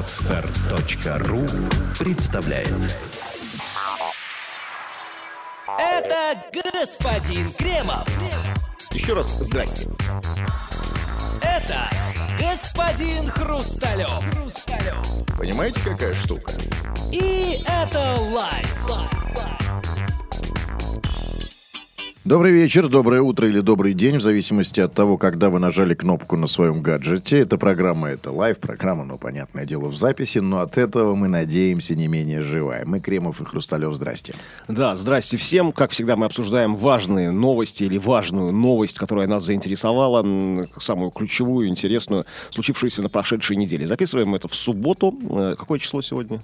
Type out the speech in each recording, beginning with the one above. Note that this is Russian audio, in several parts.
Podster.ru представляет Это господин Кремов. Еще раз здрасте. Это господин Хрусталев. Хрусталев. Понимаете, какая штука? И это live. Добрый вечер, доброе утро или добрый день, в зависимости от того, когда вы нажали кнопку на своем гаджете. Эта программа, это live, программа, ну, понятное дело, в записи, но от этого мы надеемся не менее живая. Мы Кремов и Хрусталев, здрасте. Да, здрасте всем. Как всегда, мы обсуждаем важные новости или важную новость, которая нас заинтересовала, самую ключевую, интересную, случившуюся на прошедшей неделе. Записываем это в субботу. Э, Какое число сегодня?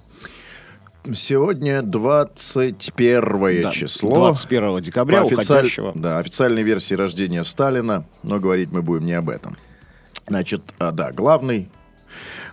Сегодня 21 Да, число. 21 декабря По официаль-. Да, официальной версии рождения Сталина, но говорить мы будем не об этом. Значит, а, да, главной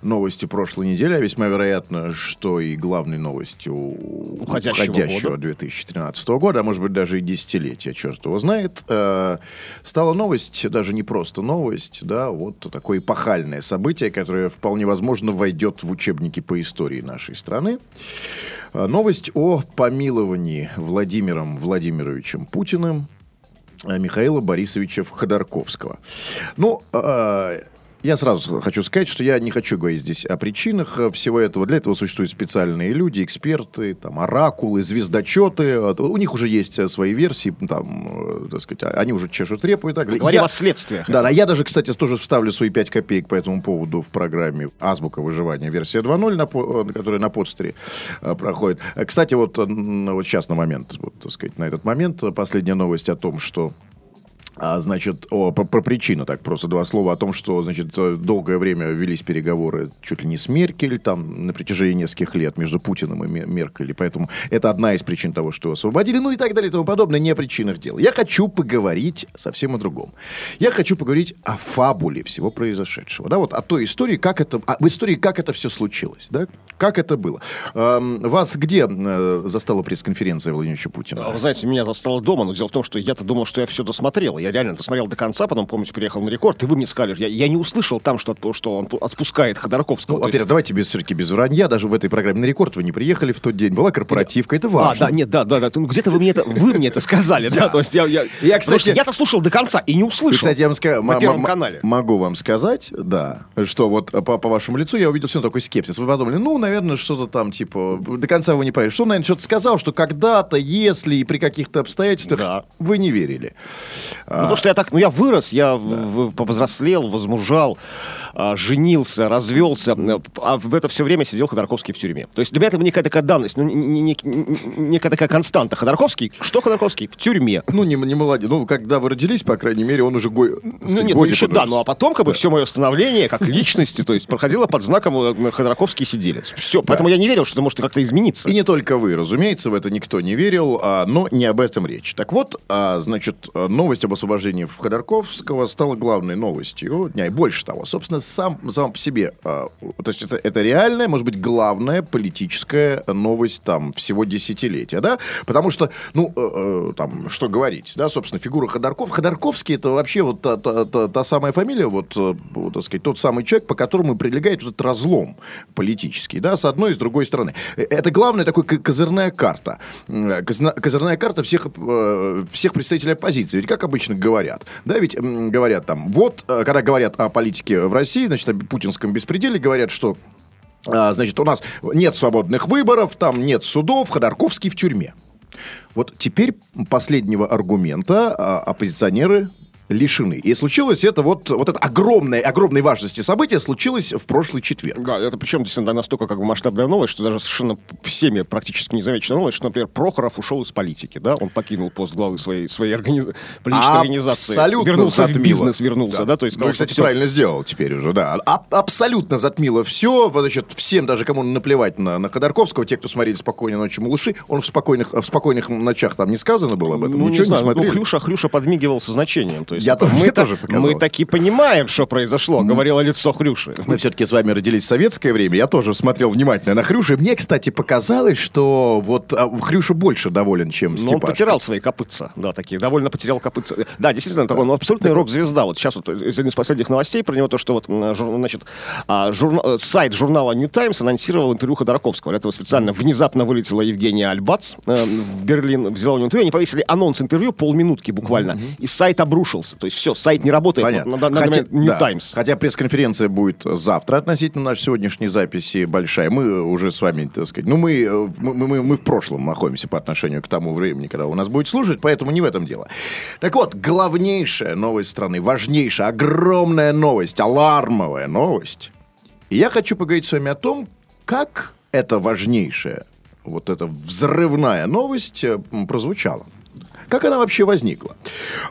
новостью прошлой недели, а весьма вероятно, что и главной новостью Уходящего года. 2013 года, а может быть даже и десятилетия, черт его знает, э, стала новость, даже не просто новость, да, вот такое эпохальное событие, которое вполне возможно войдет в учебники по истории нашей страны. Э, Новость о помиловании Владимиром Владимировичем Путиным э, Михаила Борисовича Ходорковского. Ну, э, я сразу хочу сказать, что я не хочу говорить здесь о причинах э, всего этого. Для этого существуют специальные люди, эксперты, там, оракулы, звездочеты. У них уже есть э, свои версии, там, э, так сказать, они уже чешут репу и так далее. Говорим Я- о следствиях. да, да, я даже, кстати, тоже вставлю свои 5 копеек по этому поводу в программе «Азбука выживания» версия 2.0, на по- э, которая на подстере проходит. Кстати, вот, вот сейчас на момент, вот, так сказать, на этот момент последняя новость о том, что значит, о, про, про причину, так просто два слова о том, что, значит, э, долгое время велись переговоры чуть ли не с Меркель, там, на протяжении нескольких лет между Путиным и Ме- Меркель, и поэтому это одна из причин того, что его освободили, ну и так далее и тому подобное, не о причинах дела. Я хочу поговорить совсем о другом. Я хочу поговорить о фабуле всего произошедшего, да, вот о той истории, как это, в истории, как это все случилось, да, как это было. Эм, вас где э, застала пресс-конференция Владимира Путина? А Вы знаете, меня застало дома, но дело в том, что я-то думал, что я все досмотрел. Я реально досмотрел до конца, потом, помните, приехал на рекорд, и вы мне сказали, я, я не услышал там, что, что он отпускает Ходорковского. Ну, То есть- во-первых, давайте без все-таки без вранья. Даже в этой программе на рекорд вы не приехали в тот день. Была корпоративка, это А, важно. да, нет, да, да, да. Ну, где-то вы мне это, вы мне это сказали, да. То есть я, я, Я, кстати- я-то слушал до конца и не услышал. кстати, я вам ска- на Первом канале. могу вам сказать, да, что вот э, по, по вашему лицу я увидел все такой скепсис. Вы подумали, ну, наверное, что-то там, типа, до конца вы не поверили. Что, наверное, что-то сказал, что когда-то, если и при каких-то обстоятельствах, Да. вы не верили. Ну, потому что я так, ну, я вырос, я в- повзрослел, возмужал, женился, развелся, э, а в это все время сидел Ходорковский в тюрьме. То есть для меня это некая такая данность, ну, не- не- не- не- некая такая константа. Ходорковский, что Ходорковский? В тюрьме. Ну, не, не молодец. Ну, когда вы родились, по крайней мере, он уже го... Ну сказать, нет, ну годик еще он да, ну а потом как бы все мое становление как личности, то есть проходило под знаком э, Ходорковский сиделец. Все, поэтому я не верил, что это может как-то измениться. И не только вы, разумеется, в это никто не верил, а, но не об этом речь. Так вот, а, значит, а, новость об освобождении Ходорковского стала главной новостью дня. И больше того, собственно, сам, сам по себе. а, то есть это, это реальная, может быть, главная политическая новость там всего десятилетия, да? Потому что, ну, э, э, там, что говорить, да, собственно, фигура Ходорков. Ходорковский это вообще вот та, та- та- та самая фамилия, вот, э, вот, так сказать, тот самый человек, по которому прилегает вот этот разлом политический, да, с одной и с другой стороны. Э, Это главная ко- козырная карта. Козырная карта всех, всех представителей оппозиции. Ведь как обычно говорят, да, ведь говорят там, вот, когда говорят о политике в России, значит, о путинском беспределе, говорят, что а, значит, у нас нет свободных выборов, там нет судов, Ходорковский в тюрьме. Вот теперь последнего аргумента а, оппозиционеры лишены. И случилось это вот, вот это огромное, огромной важности событие случилось в прошлый четверг. Да, это причем действительно настолько как бы масштабная новость, что даже совершенно всеми практически незамеченная новость, что, например, Прохоров ушел из политики, да, он покинул пост главы своей, своей органи- политической организации. Абсолютно вернулся в затмило. бизнес, вернулся, да, Да. то есть... Ну, кстати, всё. правильно сделал теперь уже, да. А- абсолютно затмило все. Значит, всем, даже кому наплевать на, на Ходорковского, те, кто смотрели «Спокойной ночи, малыши», он в спокойных, в спокойных ночах там не сказано было об этом, Ну, ничего не, знаю, ну, смотрели. Хрюша, Хрюша подмигивал со значением. То То есть Я тоже- мы, тоже мы таки понимаем, что произошло, говорило лицо Хрюши. Мы все-таки с вами родились в советское время. Я тоже смотрел внимательно на Хрюшу. Мне, кстати, показалось, что вот а, Хрюша больше доволен, чем он Степашка. потерял свои копытца, да, такие, довольно потерял копытца. Да, действительно, такой, он абсолютный рок-звезда. Вот сейчас вот из из последних новостей про него то, что вот, значит, а, журна- э, сайт журнала New Times анонсировал интервью Ходорковского. Для этого специально внезапно вылетела Евгения Альбац э, в Берлин, взяла у него интервью, они повесили анонс интервью, полминутки буквально, и сайт обрушился. То есть все, сайт не работает. Понятно. Вот на данный Хотя, момент New да. Times. Хотя пресс-конференция будет завтра относительно нашей сегодняшней записи большая. Мы уже с вами, так сказать, ну мы, э, мы, мы, мы в прошлом находимся по отношению к тому времени, когда у нас будет служить, поэтому не в этом дело. Так вот, главнейшая новость страны, важнейшая, огромная новость, алармовая новость. И я хочу поговорить с вами о том, как эта важнейшая, вот эта взрывная новость э, прозвучала. Как она вообще возникла?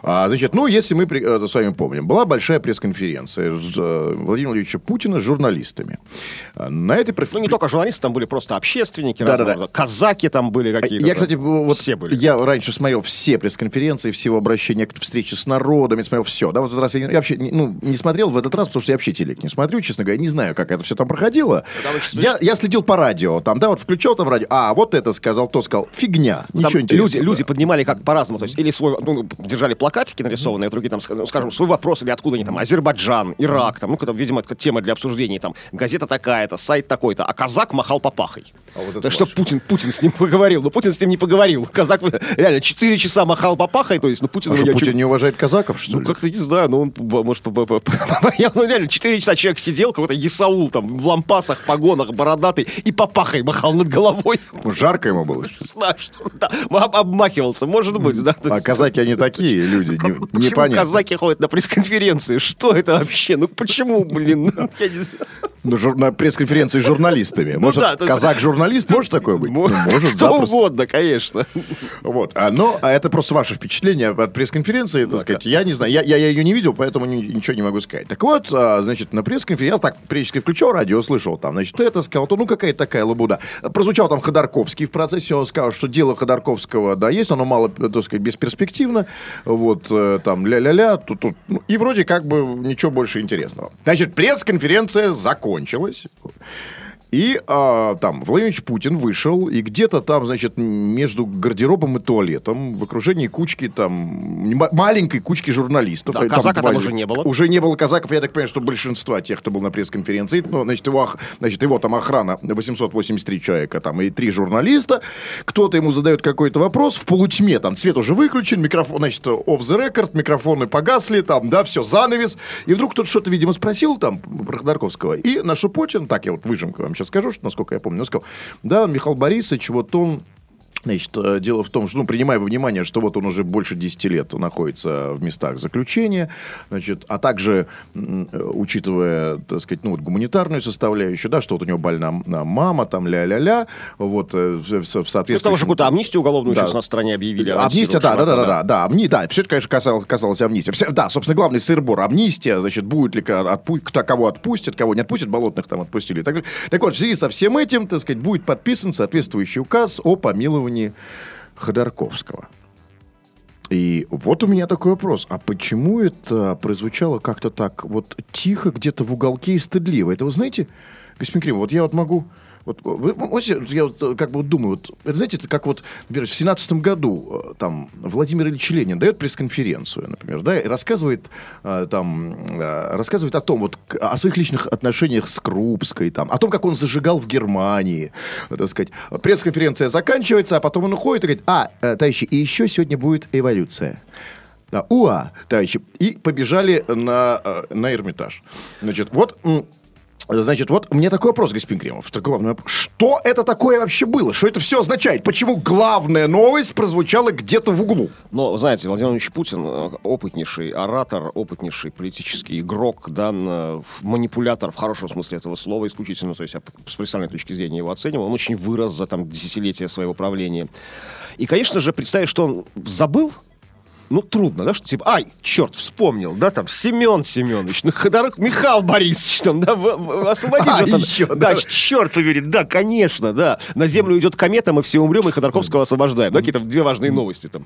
А, значит, ну, если мы при- э, с вами помним, была большая пресс-конференция с, э, Владимира Владимировича Путина с журналистами. А, На этой Ну, не только журналисты, там были просто общественники, Да-да-да. разного рода. казаки там были какие-то. Я, кстати, вот все были. я раньше смотрел все пресс-конференции, все его обращения к встрече с народом, я смотрел все. Да, вот в этот раз я, я вообще ну, не смотрел в этот раз, потому что я вообще телек не смотрю, честно говоря, не знаю, как это все там проходило. Я, я следил по радио, там, да, вот включал там радио, а вот это сказал, то сказал, фигня, Там ничего интересного. люди, люди поднимали как по-разному. То есть, или свой, ну, держали плакатики нарисованные, другие там, ну, скажем, свой вопрос, или откуда они там, Азербайджан, Ирак, там, ну, когда, видимо, это тема для обсуждений, там, газета такая-то, сайт такой-то, а казак махал папахой. А вот так что. Путин, Путин с ним поговорил, но Путин с ним не поговорил. Казак реально 4 часа махал папахой, то есть, ну, Путин... А что, Путин чё- не уважает казаков, что ну, ли? как-то не знаю, но он, может, я, ну, реально, 4 часа человек сидел, какой-то Исаул там, в лампасах, погонах, бородатый, и папахой махал над головой. Жарко ему было. Знаю, что да, об- обмахивался, может быть, да. то А казаки, они такие люди, не- непонятно. казаки ходят на пресс-конференции? Что это вообще? Ну почему, блин? Ну, я не знаю. Ну, жур- на пресс-конференции с журналистами. Может, да, то есть- казак-журналист может такое быть? Ну, может, Кто запросто. угодно, конечно. Вот. А, но а это просто ваше впечатление от пресс-конференции, так сказать. Я не знаю, я, я, я ее не видел, поэтому ни- ничего не могу сказать. Так вот, а, значит, на пресс-конференции, я так периодически включал радио, слышал там, значит, это сказал, то ну какая-то такая лабуда. Прозвучал там Ходорковский в процессе, он сказал, что дело Ходорковского, да, есть, оно мало, так сказать, бесперспективно, вот, э, там, ля-ля-ля, тут, тут, ну, и вроде как бы ничего больше интересного. Значит, пресс-конференция закончилась. И а, там Владимир Путин вышел, и где-то там, значит, между гардеробом и туалетом, в окружении кучки там, маленькой кучки журналистов. Да, э, казака там два- уже не было. Уже не было казаков, я так понимаю, что большинства тех, кто был на пресс-конференции, ну, значит, его, значит, его там охрана 883 человека, там, и три журналиста, кто-то ему задает какой-то вопрос в полутьме, там, свет уже выключен, микрофон, значит, off the record, микрофоны погасли, там, да, все, занавес, и вдруг кто-то что-то, видимо, спросил там про Ходорковского, и наш Путин, так я вот выжимку вам сейчас скажу, что, насколько я помню, он сказал, да, Михаил Борисович, вот он Значит, э, дело в том, что, ну, принимая во внимание, что вот он уже больше 10 лет находится в местах заключения, значит, а также, э, учитывая, так сказать, ну, вот гуманитарную составляющую, да, что вот у него больна м- мама, там, ля-ля-ля, вот, э, в, в- соответствии... уже какую-то амнистию уголовную Да. сейчас на стране объявили. Амнистия, да, да, да, да, да, да, амни, да, все это, конечно, касалось, касалось амнистии. Все- да, собственно, главный сырбор амнистия, значит, будет ли отпу- кто кого отпустят, кого не отпустят, болотных там отпустили. и Так, далее. так вот, в связи со всем этим, так сказать, будет подписан соответствующий указ о помиловании Ходорковского. И вот у меня такой вопрос. А почему это прозвучало как-то так вот тихо, где-то в уголке и стыдливо? Это вы знаете, господин Крим, вот я вот могу... Вот, вы я вот э, как бы думаю, вот, знаете, это как вот, например, в семнадцатом году э, там Владимир Ильич Ленин дает пресс-конференцию, например, да, и рассказывает э, там, рассказывает о том, вот, о своих личных отношениях с Крупской, там, о том, как он зажигал в Германии, так сказать. Пресс-конференция заканчивается, а потом он уходит и говорит, а, товарищи, и еще сегодня будет эволюция. Да, уа, товарищи. И побежали на, на Эрмитаж. Значит, вот... Значит, вот меня такой вопрос, господин Кремов. Это вопрос. Что это такое вообще было? Что это все означает? Почему главная новость прозвучала где-то в углу? Но, знаете, Владимир Владимирович Путин э, опытнейший оратор, опытнейший политический игрок, да, на- в- манипулятор в хорошем смысле этого слова исключительно, то есть я с профессиональной точки зрения его оценивал, он очень вырос за там десятилетия своего правления. И, конечно же, представить, что он забыл, ну, трудно, да, что типа, ай, черт, вспомнил, да, там, Семен Семенович, ну, Ходорок Михаил Борисович, там, да, освободить А, надо. еще, да, да. черт побери, да, конечно, да, на землю идет комета, мы все умрем, и Ходорковского освобождаем, да, какие-то две важные новости там.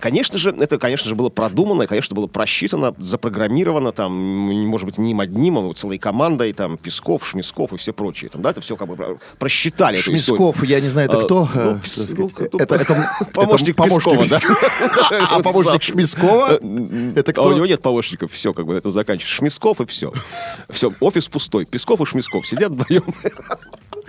Конечно же, это, конечно же, было продумано, конечно, было просчитано, запрограммировано, там, может быть, не им одним, а целой командой, там, Песков, Шмисков и все прочие, там, да, это все как бы про- просчитали. Шмисков, я не знаю, это А, кто? ну, э, ну, Это Помощник Пескова, да. А помощник Шмискова? Это А у него кто? нет помощников, все, как бы это заканчивается. Шмисков и все. Все, офис пустой. Песков и Шмисков сидят вдвоем.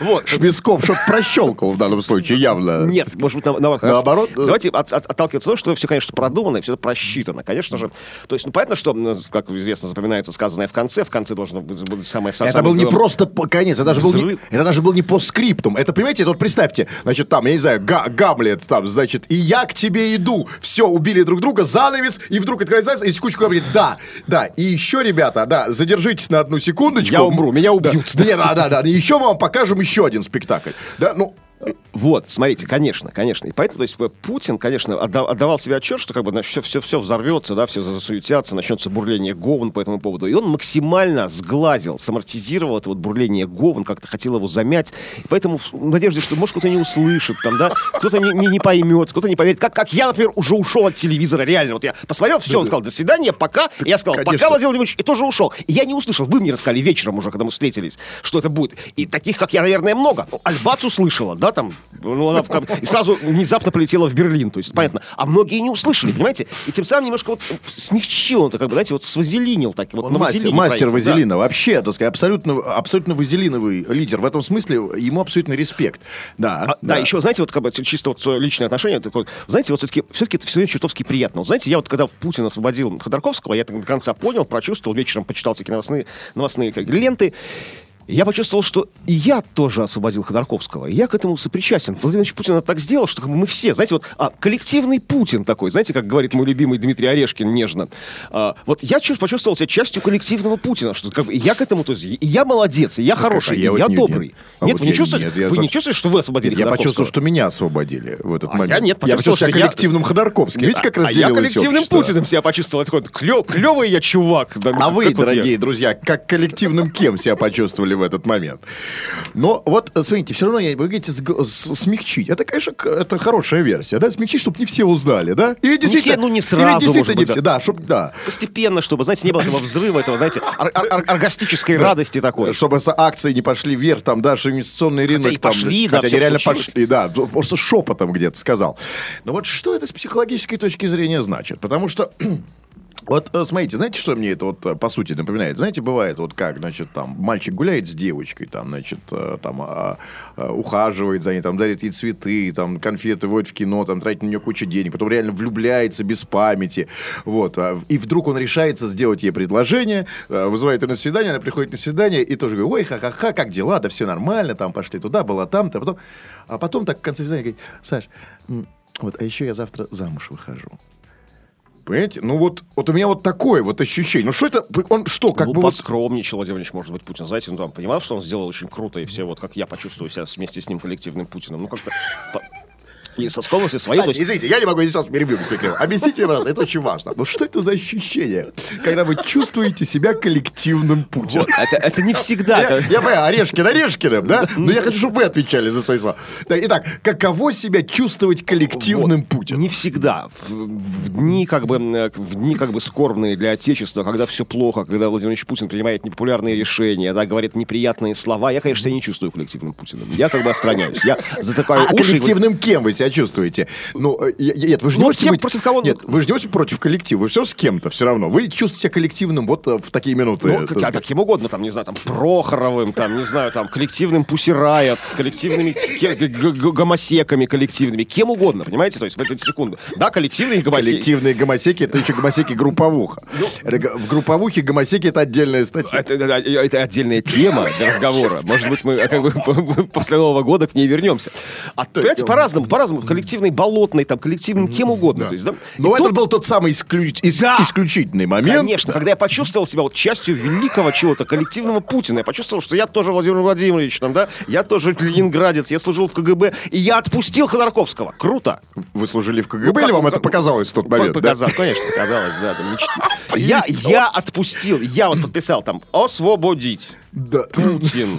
Вот. Шмисков что-то прощелкал в данном случае, явно. Нет, может быть, на- наоборот. Наоборот? Давайте от- от- отталкиваться от того, что все, конечно, продумано, и все просчитано. Конечно же. То есть, ну, понятно, что, как известно, запоминается сказанное в конце. В конце должно быть быть самое Это самое был не просто конец, это даже, был не, это даже был не по скриптум. Это, понимаете, это вот представьте, значит, там, я не знаю, Га- Гамлет, там, значит, и я к тебе иду. Все, убили друг друга, занавес, и вдруг открывается, и секундочку говорит, да, да, и еще, ребята, да, задержитесь на одну секундочку. Я умру, меня убьют. Да, да, да, да, еще вам покажем еще один спектакль. Да, ну, Вот, смотрите, конечно, конечно. И поэтому, то есть, Путин, конечно, отда- отдавал себе отчет, что как бы все, все, все взорвется, да, все засуетятся, начнется бурление говн по этому поводу. И он максимально сглазил, самортизировал это вот бурление говн, как-то хотел его замять. И поэтому в надежде, что, может, кто-то не услышит, там, да, кто-то не, не, не поймет, кто-то не поверит. Как, как я, например, уже ушел от телевизора, реально. Вот я посмотрел, все, он сказал, до свидания, пока. И я сказал, Конечно. пока, Владимир Владимирович, и тоже ушел. И я не услышал, вы мне рассказали вечером уже, когда мы встретились, что это будет. И таких, как я, наверное, много. Альбац услышала, да, там, ну, она и сразу внезапно полетела в Берлин, то есть, понятно. А многие не услышали, понимаете? И тем самым немножко вот смягчил, это как бы, знаете, вот свазелинил так, вот Он мастер, мастер проехал, да. вазелина. Вообще, так сказать, абсолютно, абсолютно вазелиновый лидер. В этом смысле ему абсолютно респект. Да, А, да. еще, знаете, вот как бы чисто вот личное отношение, такое, знаете, вот все-таки, все-таки это все чертовски приятно. Вот знаете, я вот когда Путин освободил Ходорковского, я так до конца понял, прочувствовал, вечером почитал всякие новостные, новостные как, ленты, я почувствовал, что и я тоже освободил Ходорковского. И я к этому сопричастен. Владимир Ильич Путин это так сделал, что как бы мы все, знаете, вот а, коллективный Путин такой, знаете, как говорит мой любимый Дмитрий Орешкин нежно. А, вот я чувств- почувствовал себя частью коллективного Путина, что как бы, я к этому, то есть и я молодец, и я хороший, а и я я, не- добрый. нет. А нет, вот вы не чувствуете, нет, я вы не совсем- чувствуете, что вы освободили Я почувствовал, что меня освободили в этот А момент. я нет, я почувствовал, себя что я- коллективным Ходорковским. Видите, как а я разделилось коллективным общество? Путиным себя почувствовал. Такой, клё- клёвый я чувак. Да, А вы, дорогие друзья, как коллективным кем себя почувствовали в этот момент? Но вот, смотрите, все равно, я, вы говорите, сг- с- смягчить. Это, конечно, это хорошая версия, да? Смягчить, чтобы не все узнали, да? Или действительно, все, ну, не или сразу, действительно может не быть, все, да, чтобы, да. Постепенно, чтобы, знаете, не было этого взрыва, этого, знаете, ор- ор- ор- оргастической радости такой. Чтобы с- акции не пошли вверх, там даже инвестиционный рынок. и там, пошли, да, хотя они реально случилось. пошли, да, просто шепотом где-то сказал. Но вот что это с психологической точки зрения значит? Потому что Вот э, смотрите, знаете, что мне это вот э, по сути напоминает? Знаете, бывает вот как, значит, там мальчик гуляет с девочкой, там, значит, э, там а, а, ухаживает за ней, там дарит ей цветы, там конфеты водит в кино, там тратит на нее кучу денег, потом реально влюбляется без памяти, вот, а, и вдруг он решается сделать ей предложение, вызывает ее на свидание, она приходит на свидание и тоже говорит, ой, ха-ха-ха, как дела, да все нормально, там пошли туда, была там-то, потом, а потом так в конце свидания говорит, Саш, вот, а еще я завтра замуж выхожу. Понимаете? Ну вот, вот у меня вот такое вот ощущение. Ну что это? Он что, как ну, бы вот... поскромничал Владимир Ильич, может быть, Путин. Знаете, он там понимал, что он сделал очень круто, и все, вот как я почувствую себя вместе с ним коллективным Путиным. Ну, как-то... по- И со скромностью своей... то Кстати, извините, я не могу здесь вас перебью, Кремов. Объясните мне, пожалуйста, это очень важно. Ну что это за ощущение, когда вы чувствуете себя коллективным Путиным? Вот, это, это не всегда. Я, я понимаю, Орешкин, Орешкиным, да? Но я хочу, чтобы вы отвечали за свои слова. Так, итак, каково себя чувствовать коллективным Вот. Путиным? Не всегда. В, в дни, как бы, в дни как бы скорбные для Отечества, когда все плохо, когда Владимир Ильич Путин принимает непопулярные решения, да, говорит неприятные слова, я, конечно, себя не чувствую коллективным Путиным. Я как бы отстраняюсь. Я затыкаю А уши. коллективным кем вы себя чувствуете? Ну, э, я- я- нет, вы же не Ну, можете тем, быть... против кого- Нет, вы же не можете против коллектива, вы все с кем-то все равно. Вы чувствуете себя коллективным вот э, в такие минуты. Ну, так как- сказать. каким угодно, там, не знаю, там, Прохоровым, там, не знаю, там, коллективным Пусирает, коллективными гомосеками коллективными, кем угодно, понимаете, то есть в эту секунду. Да, коллективные гомосеки. Коллективные гомосеки, это еще гомосеки групповуха. Го- в групповухе гомосеки это отдельная статья. Это, это- отдельная тема для разговора. Может быть, мы э, как бы, после Нового года к ней вернемся. А понимаете, по-разному, по-разному микроорганизм, коллективный болотный, там, коллективный кем угодно. То есть, да? И Но это тут- был тот самый исключ- ис- Да. исключительный момент. Конечно, когда я почувствовал себя вот частью великого чего-то, коллективного Путина, я почувствовал, что я тоже Владимир Владимирович, там, да, я тоже ленинградец, я служил в КГБ, и я отпустил Ходорковского. Круто. Вы служили в КГБ, Ну, как- или вам ну, это как- показалось в тот момент? да? Показал, конечно, показалось, да. там мечты. Я, я отпустил, я вот подписал там «Освободить». Да. Путин.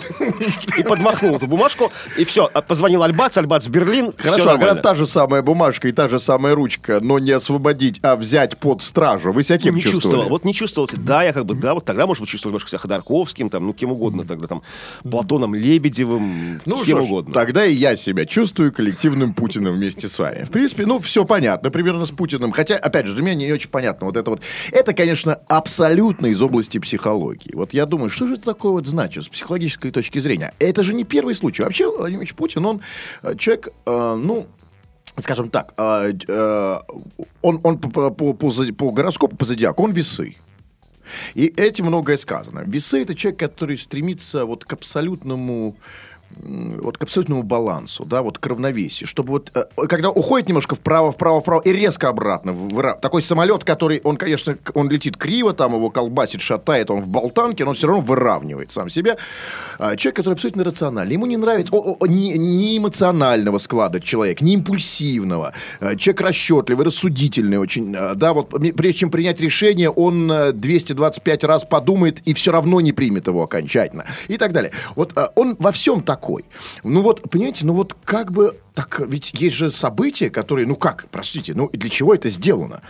И подмахнул эту бумажку, и все. Позвонил Альбац, Альбац в Берлин. Хорошо, а нормально. та же самая бумажка и та же самая ручка, но не освободить, а взять под стражу, вы себя кем не чувствовали? чувствовал. Вот не чувствовал. Да, я как бы, да, вот тогда, может быть, чувствовал немножко себя Ходорковским, там, ну, кем угодно тогда, там, Платоном Лебедевым, Ну кем угодно. тогда и я себя чувствую коллективным Путиным вместе с вами. В принципе, ну, все понятно, примерно с Путиным. Хотя, опять же, для меня не очень понятно. Вот это вот, это, конечно, абсолютно из области психологии. Вот я думаю, что же это такое вот значит с психологической точки зрения? Это же не первый случай. Вообще, Владимир Путин, он э, человек, э, ну, скажем так, э, он, он по, по, по, по гороскопу, по зодиаку, он весы. И этим многое сказано. Весы это человек, который стремится вот к абсолютному вот к абсолютному балансу, да, вот к равновесию, чтобы вот, э, когда уходит немножко вправо, вправо, вправо и резко обратно, в- такой самолет, который, он, конечно, он летит криво, там его колбасит, шатает, он в болтанке, но он все равно выравнивает сам себя. А, человек, который абсолютно рациональный, ему не нравится, о- о- не, не эмоционального склада человек, не импульсивного, А, человек расчетливый, рассудительный очень, а, да, вот прежде чем принять решение, он э, 225 раз подумает и все равно не примет его окончательно и так далее. Вот он во всем такой. Ну вот, понимаете, ну вот как бы так ведь есть же события, которые, ну как, простите, ну для чего это сделано?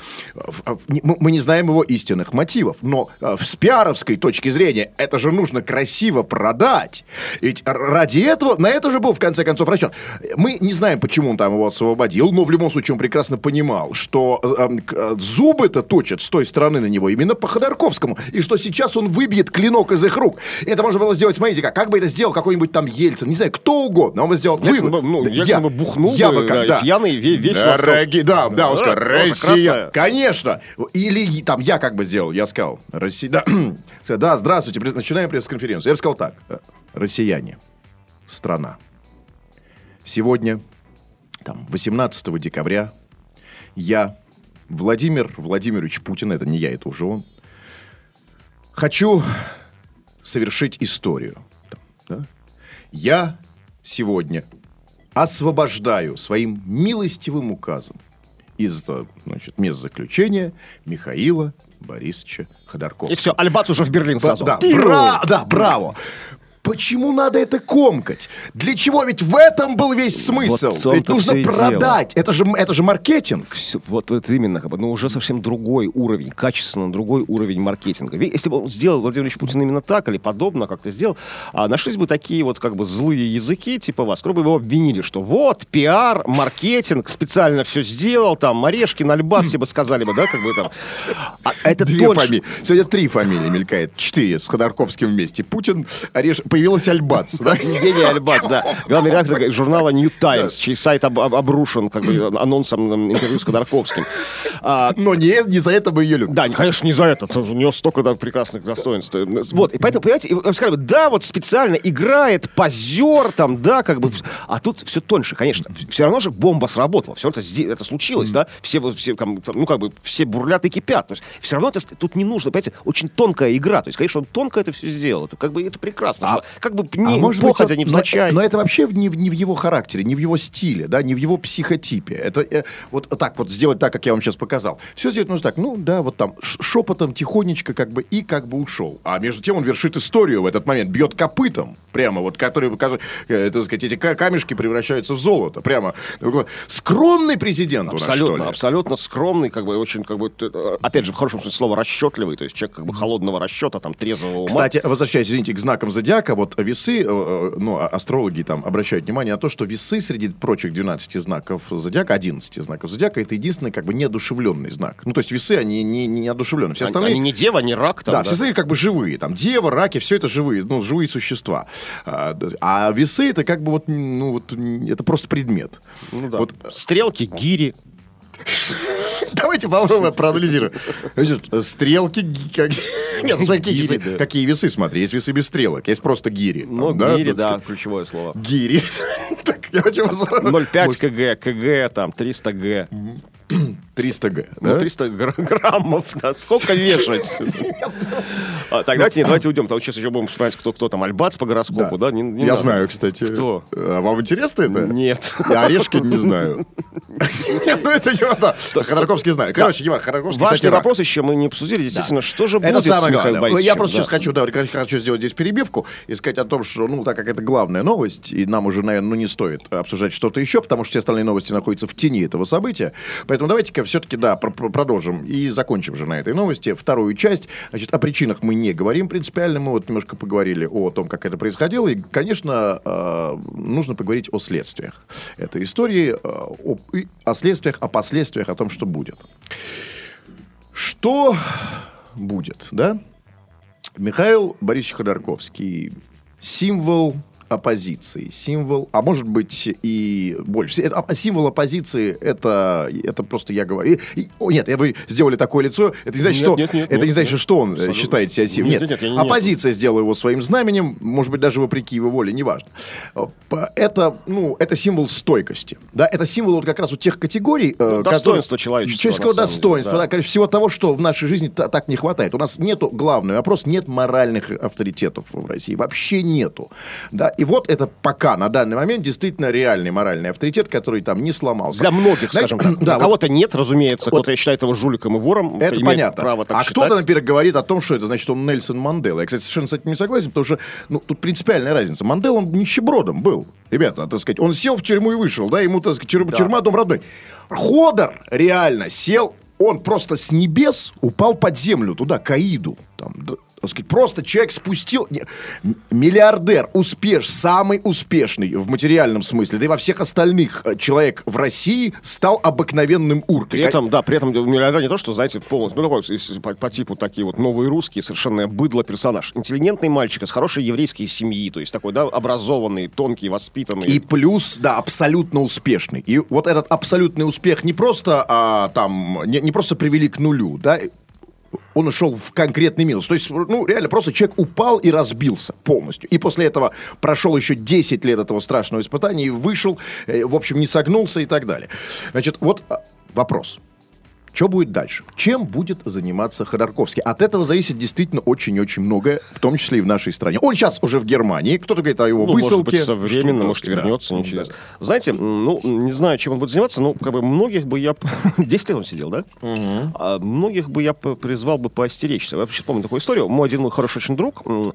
Не- Мы не знаем его истинных мотивов, но э, с пиаровской точки зрения это же нужно красиво продать. Ведь ради этого, на это же был в конце концов расчет. Мы не знаем, почему он там его освободил, но в любом случае он прекрасно понимал, что э, к- э, зубы-то точат с той стороны на него именно по Ходорковскому, и что сейчас он выбьет клинок из их рук. Это можно было сделать, смотрите, как, как бы это сделал какой-нибудь там Ельцин, не знаю, кто угодно, он бы сделал Ельцин вывод. бы, ну, Да, Ельцин бы бухнул я бы, как- да, пьяный ве- весело сказал. Дорогие- да, да, он Да, сказал, Россия, конечно. Или там я как бы сделал, я сказал, Россия, да, да, здравствуйте, начинаем пресс-конференцию. Я бы сказал так, э, россияне, страна. Сегодня, там, 18 декабря, я, Владимир Владимирович Путин, это не я, это уже он, хочу совершить историю. Да? Я сегодня освобождаю своим милостивым указом из значит, мест заключения Михаила Борисовича Ходорковского. И все, Альбац уже в Берлин сразу. Да, бра- да, браво. Почему надо это комкать? Для чего? Ведь в этом был весь смысл. в том-то Ведь нужно продать. Это же, это же маркетинг. Всё, вот это именно, бы, ну, уже совсем другой уровень, качественно другой уровень маркетинга. Если бы он сделал Владимир Ильич Путин именно так или подобно как-то сделал, а, нашлись бы такие вот как бы злые языки, типа вас, которые бы его обвинили, что вот, пиар, маркетинг, специально все сделал, там, Орешкин, Альбас, все бы сказали бы, да, как бы там. А это Две тоньше. фамилии. Сегодня три фамилии мелькает. Четыре с Ходорковским вместе. Путин, Ореш... появилась Альбац. да? Евгений Альбац, да. Главный редактор журнала New Times, чей сайт об- об- обрушен как бы анонсом интервью с Ходорковским. А, Но не, не за это мы ее любим. Да, не, конечно, не за это. У него столько да, прекрасных достоинств. Вот, и поэтому, понимаете, бы, да, вот специально играет, позер там, да, как бы. А тут все тоньше, конечно. Все равно же бомба сработала. Все это, это случилось, да. Все, все там, ну, как бы, все бурлят и кипят. То есть все равно это, тут не нужно, понимаете, очень тонкая игра. То есть, конечно, он тонко это все сделал. Это как бы, это прекрасно. А- как бы не, а может быть, походя, вот- не но, взначай. но это вообще не, в- не в его характере, не в его стиле, да, не в его психотипе. Это э, вот так вот сделать так, как я вам сейчас показал. Все сделать нужно так, ну да, вот там шепотом, тихонечко как бы и как бы ушел. А между тем он вершит историю в этот момент, бьет копытом, прямо вот, который, покажет, э, так сказать, эти ка- камешки превращаются в золото, прямо. Скромный президент у нас, что Абсолютно, ли? абсолютно скромный, как бы очень, как бы, э, опять же, в хорошем смысле слова, расчетливый, то есть человек как бы холодного расчета, там, трезвого ума. Кстати, возвращаясь, извините, к знакам зодиака, вот весы, э, э, ну, а- астрологи там обращают внимание на то, что весы среди прочих 12 знаков зодиака, 11 знаков зодиака, это единственный как бы неодушевленный знак. Ну, то есть весы, они не, не неодушевленные. Все остальные... Они не дева, не рак, там, да, да. все остальные как бы живые. Там дева, раки, все это живые, ну, живые существа. А, а весы это как бы вот, ну, вот, это просто предмет. Ну да. Вот Стрелки, гири. Давайте попробуем проанализируем. Стрелки, как... Нет, ну, смотри, какие Гири, весы, да. какие весы, смотри, есть весы без стрелок, есть просто гири. Ну, Там, гири, да, ключевое слово. Гири. Так, Я очень вас- 0,5 кг, кг, там, 300 г. 300 г. Ну, 300 гр- граммов, да, сколько вешать? А, Так, давайте, нет, давайте уйдем. Там сейчас еще будем вспоминать, кто, кто там, Альбац по гороскопу, да? Не- не Я надо. знаю, кстати. Кто? А вам интересно это? Нет. Я Орешки не знаю. Нет, ну это не да. Ходорковский знаю. Короче, Иван, Ходорковский, Важный кстати, вопрос еще мы не обсудили. Действительно, что же будет Это самое главное. Борисовичем? Я просто Да. сейчас хочу, да, хочу сделать здесь перебивку и сказать о том, что, ну, так как это главная новость, и нам уже, наверное, ну, не стоит обсуждать что-то еще, потому что все остальные новости находятся в тени этого события. Поэтому давайте-ка все-таки, да, про- про- продолжим и закончим же на этой новости. Вторую часть. Значит, о причинах мы не говорим принципиально. Мы вот немножко поговорили о том, как это происходило. И, конечно, э, нужно поговорить о следствиях этой истории, э, о, о следствиях, о последствиях, о том, что будет. Что будет, да? Михаил Борисович Ходорковский символ оппозиции, символ, а может быть и больше. Это, символ оппозиции это, это просто я говорю. И- и- о, нет, вы сделали такое лицо. Это не значит, Нет, что нет, нет, это нет, не значит, нет. что он э, Абсолютно. считает себя символом. Нет, Нет, нет, нет, оппозиция сделала его своим знаменем, может быть даже вопреки его воле, неважно. Это, ну, это символ стойкости, да, это символ вот как раз у тех категорий, э, Достоинства которые- человеческого, самом деле, достоинства, да. да, всего того, что в нашей жизни та- так не хватает. У нас нету, главный вопрос, нет моральных авторитетов в России. Вообще нету. Да, и вот это пока, на данный момент, действительно реальный моральный авторитет, который там не сломался. Для многих, Знаете, скажем так. да, У вот кого-то нет, разумеется. Вот- Кто-то считает его жуликом и вором. это понятно. право так а кто-то, например, говорит о том, что это значит, он Нельсон Мандела. Я, кстати, совершенно с этим не согласен, потому что ну, тут принципиальная разница. Мандела, он нищебродом был. Ребята, так сказать, он сел в тюрьму и вышел, да, ему, так сказать, тюрьма, тюрьма дом родной. Ходор реально сел, он просто с небес упал под землю, туда, к Аиду. Там, да, так сказать, просто человек спустил... Миллиардер, успеш, самый успешный в материальном смысле, да и во всех остальных э, человек в России стал обыкновенным уркой. При этом, да, при этом миллиардер не то, что, знаете, полностью, ну, такой, по, по типу такие вот новые русские, совершенно быдло персонаж. Интеллигентный мальчик из хорошей еврейской семьи, то есть такой, да, образованный, тонкий, воспитанный. И плюс, да, абсолютно успешный. И вот этот абсолютный успех не просто а, там, не, не просто привели к нулю, да, он ушел в конкретный минус. То есть, ну, реально, просто человек упал и разбился полностью. И после этого прошел еще 10 лет этого страшного испытания и вышел, э, в общем, не согнулся и так далее. Значит, вот а, вопрос. Что будет дальше? Чем будет заниматься Ходорковский? От этого зависит действительно очень-очень многое, в том числе и в нашей стране. Он сейчас уже в Германии. Кто-то говорит о его Ну, высылке. может быть, со Что, может, да. вернется, Да. интересно. Знаете, м, ну, не знаю, чем он будет заниматься, но как бы многих бы я... п- 10 лет он сидел, да? А многих бы я призвал бы поостеречься. Я вообще помню такую историю. Мой один мой хороший очень друг, он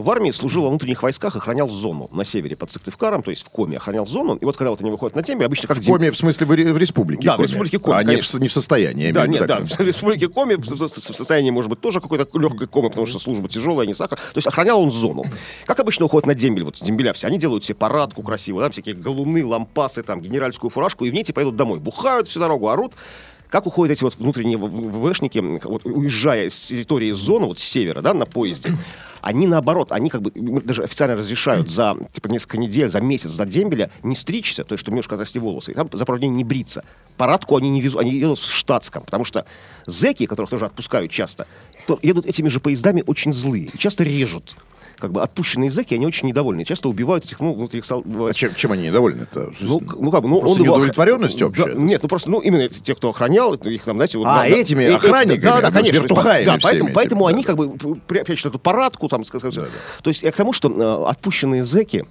в армии служил во внутренних войсках, охранял зону на севере под Сыктывкаром, то есть в Коме охранял зону. И вот когда вот они выходят на теме, обычно как В Коме, в смысле, в, ре- в республике Да, в республике Коми, А не в, не в состоянии. Я Да, нет, да, в республике Коми, в, состоянии, может быть, тоже какой-то легкой комы, потому что служба тяжелая, не сахар. То есть охранял он зону. Как обычно уходят на дембель, вот дембеля все, они делают себе парадку красивую, там всякие галуны, лампасы, там, генеральскую фуражку, и в ней типа идут домой. Бухают всю дорогу, орут. Как уходят эти вот внутренние ВВшники, вот, уезжая с территории зоны, вот с севера, да, на поезде, они наоборот, они как бы даже официально разрешают за типа несколько недель, за месяц до дембеля не стричься, то есть, чтобы немножко отрасти волосы, и там за пару дней не бриться. Парадку они не везут, они едут в штатском, потому что зэки, которых тоже отпускают часто, то едут этими же поездами очень злые и часто режут. Как бы отпущенные зэки, они очень недовольны. Часто убивают этих, ну, внутренних сол- А чем, чем они недовольны-то? ну, ну как бы, ну, Просто он его охра- неудовлетворенностью общей? Да, нет, ну просто, ну именно те, кто охранял, их там, знаете, вот, А, да, да, этими э- эти- охранниками, да, да, ну, конечно, вертухаями да, поэтому, этими, поэтому да, они да. как бы прячут эту парадку, там, сказать, то есть я к тому, что э, отпущенные зэки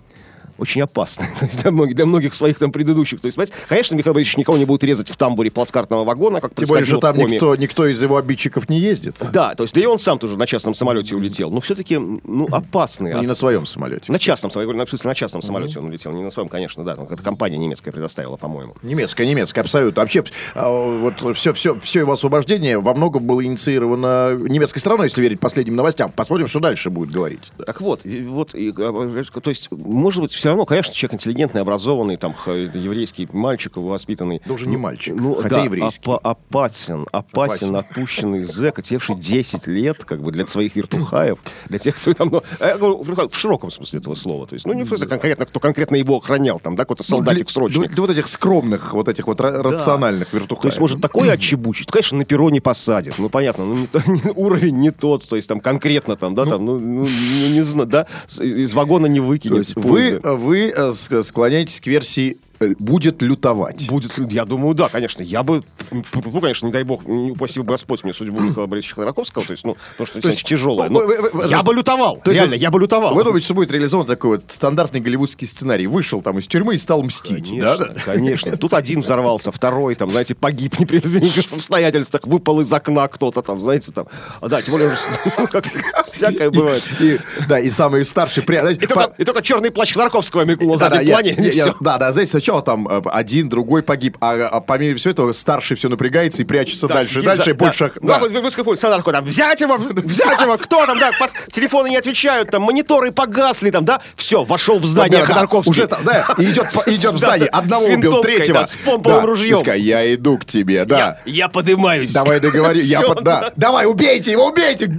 очень опасны То есть для, многих, для многих своих там предыдущих. То есть, понимаете, конечно, Михаил Борисович никого не будет резать в тамбуре плацкартного вагона, как Тем более, что там никто, никто из его обидчиков не ездит. Да, то есть, да и он сам тоже на частном самолете улетел. Но все-таки, ну, опасные. Не на своем самолете. На частном самолете, я говорю, на- в смысле, на частном самолете он улетел, не на своем, конечно, да, там какая-то компания немецкая предоставила, по-моему. Немецкая, немецкая, абсолютно. Вообще, а, вот все, все, все его освобождение во многом было инициировано немецкой стороной, если верить последним новостям. Посмотрим, что дальше будет говорить. Так вот, вот, и, а, то есть, может быть, все равно, конечно, человек интеллигентный, образованный, там, еврейский мальчик, воспитанный. Тоже не мальчик, Ну, хотя да, еврейский. опа- опасен, опасен, Опасен. отпущенный зэк, отевший 10 лет, как бы, для своих вертухаев, для тех, кто там, ну, а в широком смысле этого слова, то есть, ну, не просто конкретно, кто конкретно его охранял, там, да, какой-то солдатик-срочник. Ну, Для, для вот этих скромных, вот этих вот ра- рациональных вертухаев. То есть, может, такое отчебучить. Конечно, на перроне посадят. Ну, понятно, ну, не то- не- уровень не тот. То есть, там, конкретно, там, да, там, ну, ну, не, не знаю, да, из вагона не То выкинет. есть с вы вы э, ск- склоняетесь к версии э, «будет лютовать». Будет, я думаю, да, конечно. Я бы, ну, конечно, не дай бог, не упаси Господь мне судьбу Михаила Борисовича Ходорковского, то есть, ну, потому что это тяжелое. ну, но вы- вы- вы- я бы лютовал, То реально, я бы лютовал. Вы думаете, что будет реализован такой вот стандартный голливудский сценарий? Вышел там из тюрьмы и стал мстить, Конечно, да? конечно. Тут один взорвался, второй, там, знаете, погиб в непредвиденных обстоятельствах, выпал из окна кто-то там, знаете, там. А, Да, тем более, ну, всякое бывает. Да, и самый старший... при- И только, черный плащ Ходорковского мелькнул на заднем плане, да, да, знаете, сначала там э, один, другой погиб, а, а по мере всего этого старший все напрягается и прячется Да, дальше, сидит, дальше, да, больше... Да, да. Ну, такой, там, взять его, взять его, кто там, да, пос- телефоны не отвечают, там, мониторы погасли, там, да, все, вошел в здание Да, Ходорковский. Уже там, да, и идет, по- идет в Да, здание, да, одного убил, третьего. да, с помповым Да, ружьем. и сказал, я иду к тебе, да. Я, я подымаюсь. Давай договори, я под- да. Давай, убейте его, убейте!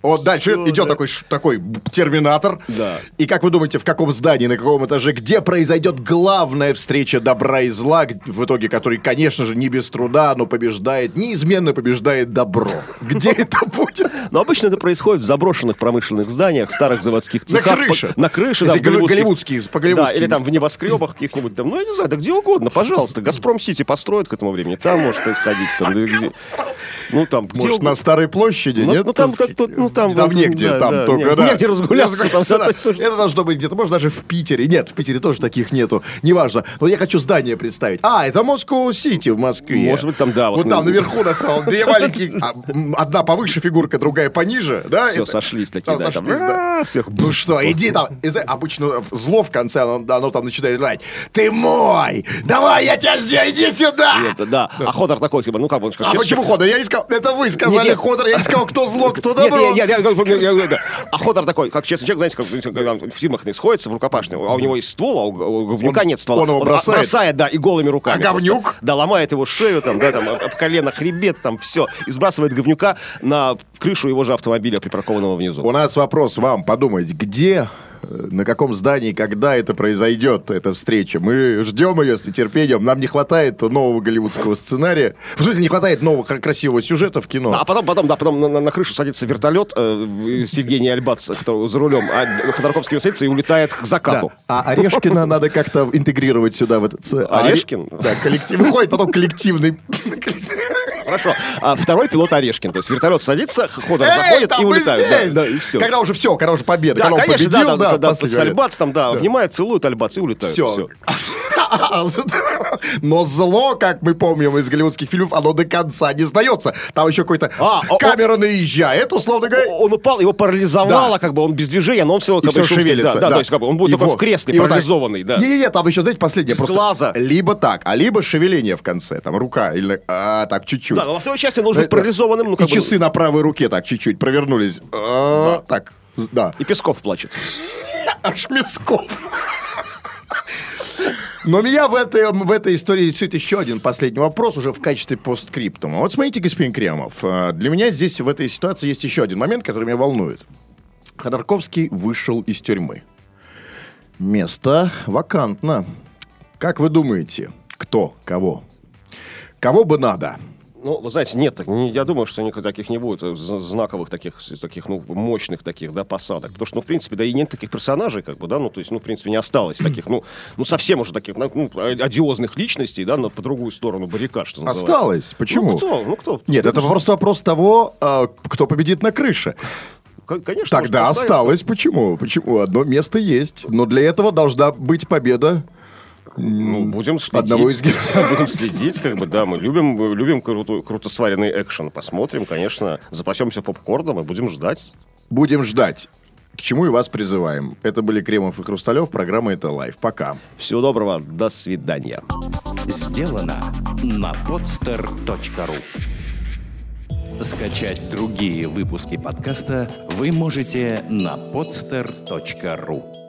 Вот дальше Всё, идет да. такой, такой терминатор. Да. И как вы думаете, в каком здании, на каком этаже, где произойдет главная встреча добра и зла, в итоге который, конечно же, не без труда, но побеждает, неизменно побеждает добро? Где это будет? Но обычно это происходит в заброшенных промышленных зданиях, старых заводских На цехах. крыше. На крыше, да, Если голливудских- голливудские, Да, по-голливудски. или там в небоскребах каких-нибудь там, ну, я не знаю, да где угодно, пожалуйста. Газпром-Сити построят к этому времени, там может происходить. Там, да, где- ну, там, где Может, угодно. на Старой площади, Ну, нет? ну, там, Так тут- ну, там, Там вот, негде, да, там да, только, не- да. негде разгуляться, там, Да, да, Это должно быть где-то, может, даже в Питере. Нет, в Питере тоже таких нету. Неважно. Но я хочу здание представить. А, это Москва-Сити в Москве. Может быть, там, да, вот Вот там наверху, на самом две маленькие, а, одна повыше фигурка, другая пониже, да? Все, Это- сошлись такие, Там да, там, сошлись, да. а, сверху. Ну что, иди там. Обычно зло в конце, оно, оно там начинает говорить, ты мой, давай, я тебя сделаю, иди сюда. Нет, да. А Ходор такой, типа, ну как он, как А почему Ходор? Я не сказал, это вы сказали. Ходор, я не сказал, кто зло, кто добро. нет, я- я- А Ходор такой, как честный человек, знаете, как в фильмах сходится в рукопашную, а у него есть ствол, а у, говнюка нет ствола. он его бросает. да, и голыми руками. А говнюк? Да, ломает его шею, там, да, там, об колено, хребет, там, все. И сбрасывает говнюка на крышу его же автомобиля, припаркованного внизу. У нас вопрос вам подумать, где, на каком здании, когда это произойдет, эта встреча. Мы ждем ее с нетерпением. Нам не хватает нового голливудского сценария. В смысле, не хватает нового кра- красивого сюжета в кино. А потом, потом, да, потом на, на- на крышу садится вертолет э, с Евгением Альбац, который за рулем, а Ходорковский садится и улетает к Да. закату. А Орешкина надо как-то интегрировать сюда. В этот, Орешкин? Да, коллектив. Выходит потом коллективный. Хорошо. А второй пилот Орешкин. То есть вертолет садится, Ходор заходит и улетает. Да, да, и все. Когда уже все, когда уже победа. Да, когда он конечно, победил, да, да, да, да. Альбац там, да, обнимают, целуют Альбац и улетают. Все. Но зло, как мы помним из голливудских фильмов, оно до конца не сдается. Там еще какой-то А, камера наезжает, условно говоря. Он упал, его парализовало, Да. как бы он без движения, но он все, как все бы, шумит. шевелится. Да, да, то есть как бы он будет И такой в кресле, И вот так. парализованный, да. Не-не-не, там еще, знаете, последнее. Без просто глаза. Либо так, а либо шевеление в конце. Там рука или... А, так, чуть-чуть. Да, во второй части он должен быть Да, парализованным, ну и бы, часы на правой руке так чуть-чуть провернулись. А, Так, с- да. И Песков плачет. Аж Мясков. Но меня в этой, в этой истории интересует еще один последний вопрос уже в качестве постскриптума. Вот смотрите, господин Кремов, э, для меня здесь в этой ситуации есть еще один момент, который меня волнует. Ходорковский вышел из тюрьмы. Место вакантно. Как вы думаете, кто, кого? Кого бы надо? Ну, вы знаете, нет, я думаю, что никаких таких не будет, э, знаковых таких, таких, ну, мощных таких, да, посадок. Потому что, ну, в принципе, да и нет таких персонажей, как бы, да, ну, то есть, ну, в принципе, не осталось таких, ну, ну совсем уже таких, ну, ну, одиозных личностей, да, на, по другую сторону баррикад, что называется. Осталось. Почему? Ну, кто? Ну, кто? Нет, это просто вопрос того, а, кто победит на крыше. Конечно. Тогда осталось. Почему? Почему? Одно место есть. Но для этого должна быть победа. Ну, будем следить. Одного из героев. Будем следить, как бы, да, мы любим, любим круто, круто сваренный экшен. Посмотрим, конечно, запасемся попкорном и будем ждать. Будем ждать. К чему и вас призываем. Это были Кремов и Хрусталев. Программа «Это live». Пока. Всего доброго, до свидания. Сделано на podster.ru Скачать другие выпуски подкаста вы можете на podster.ru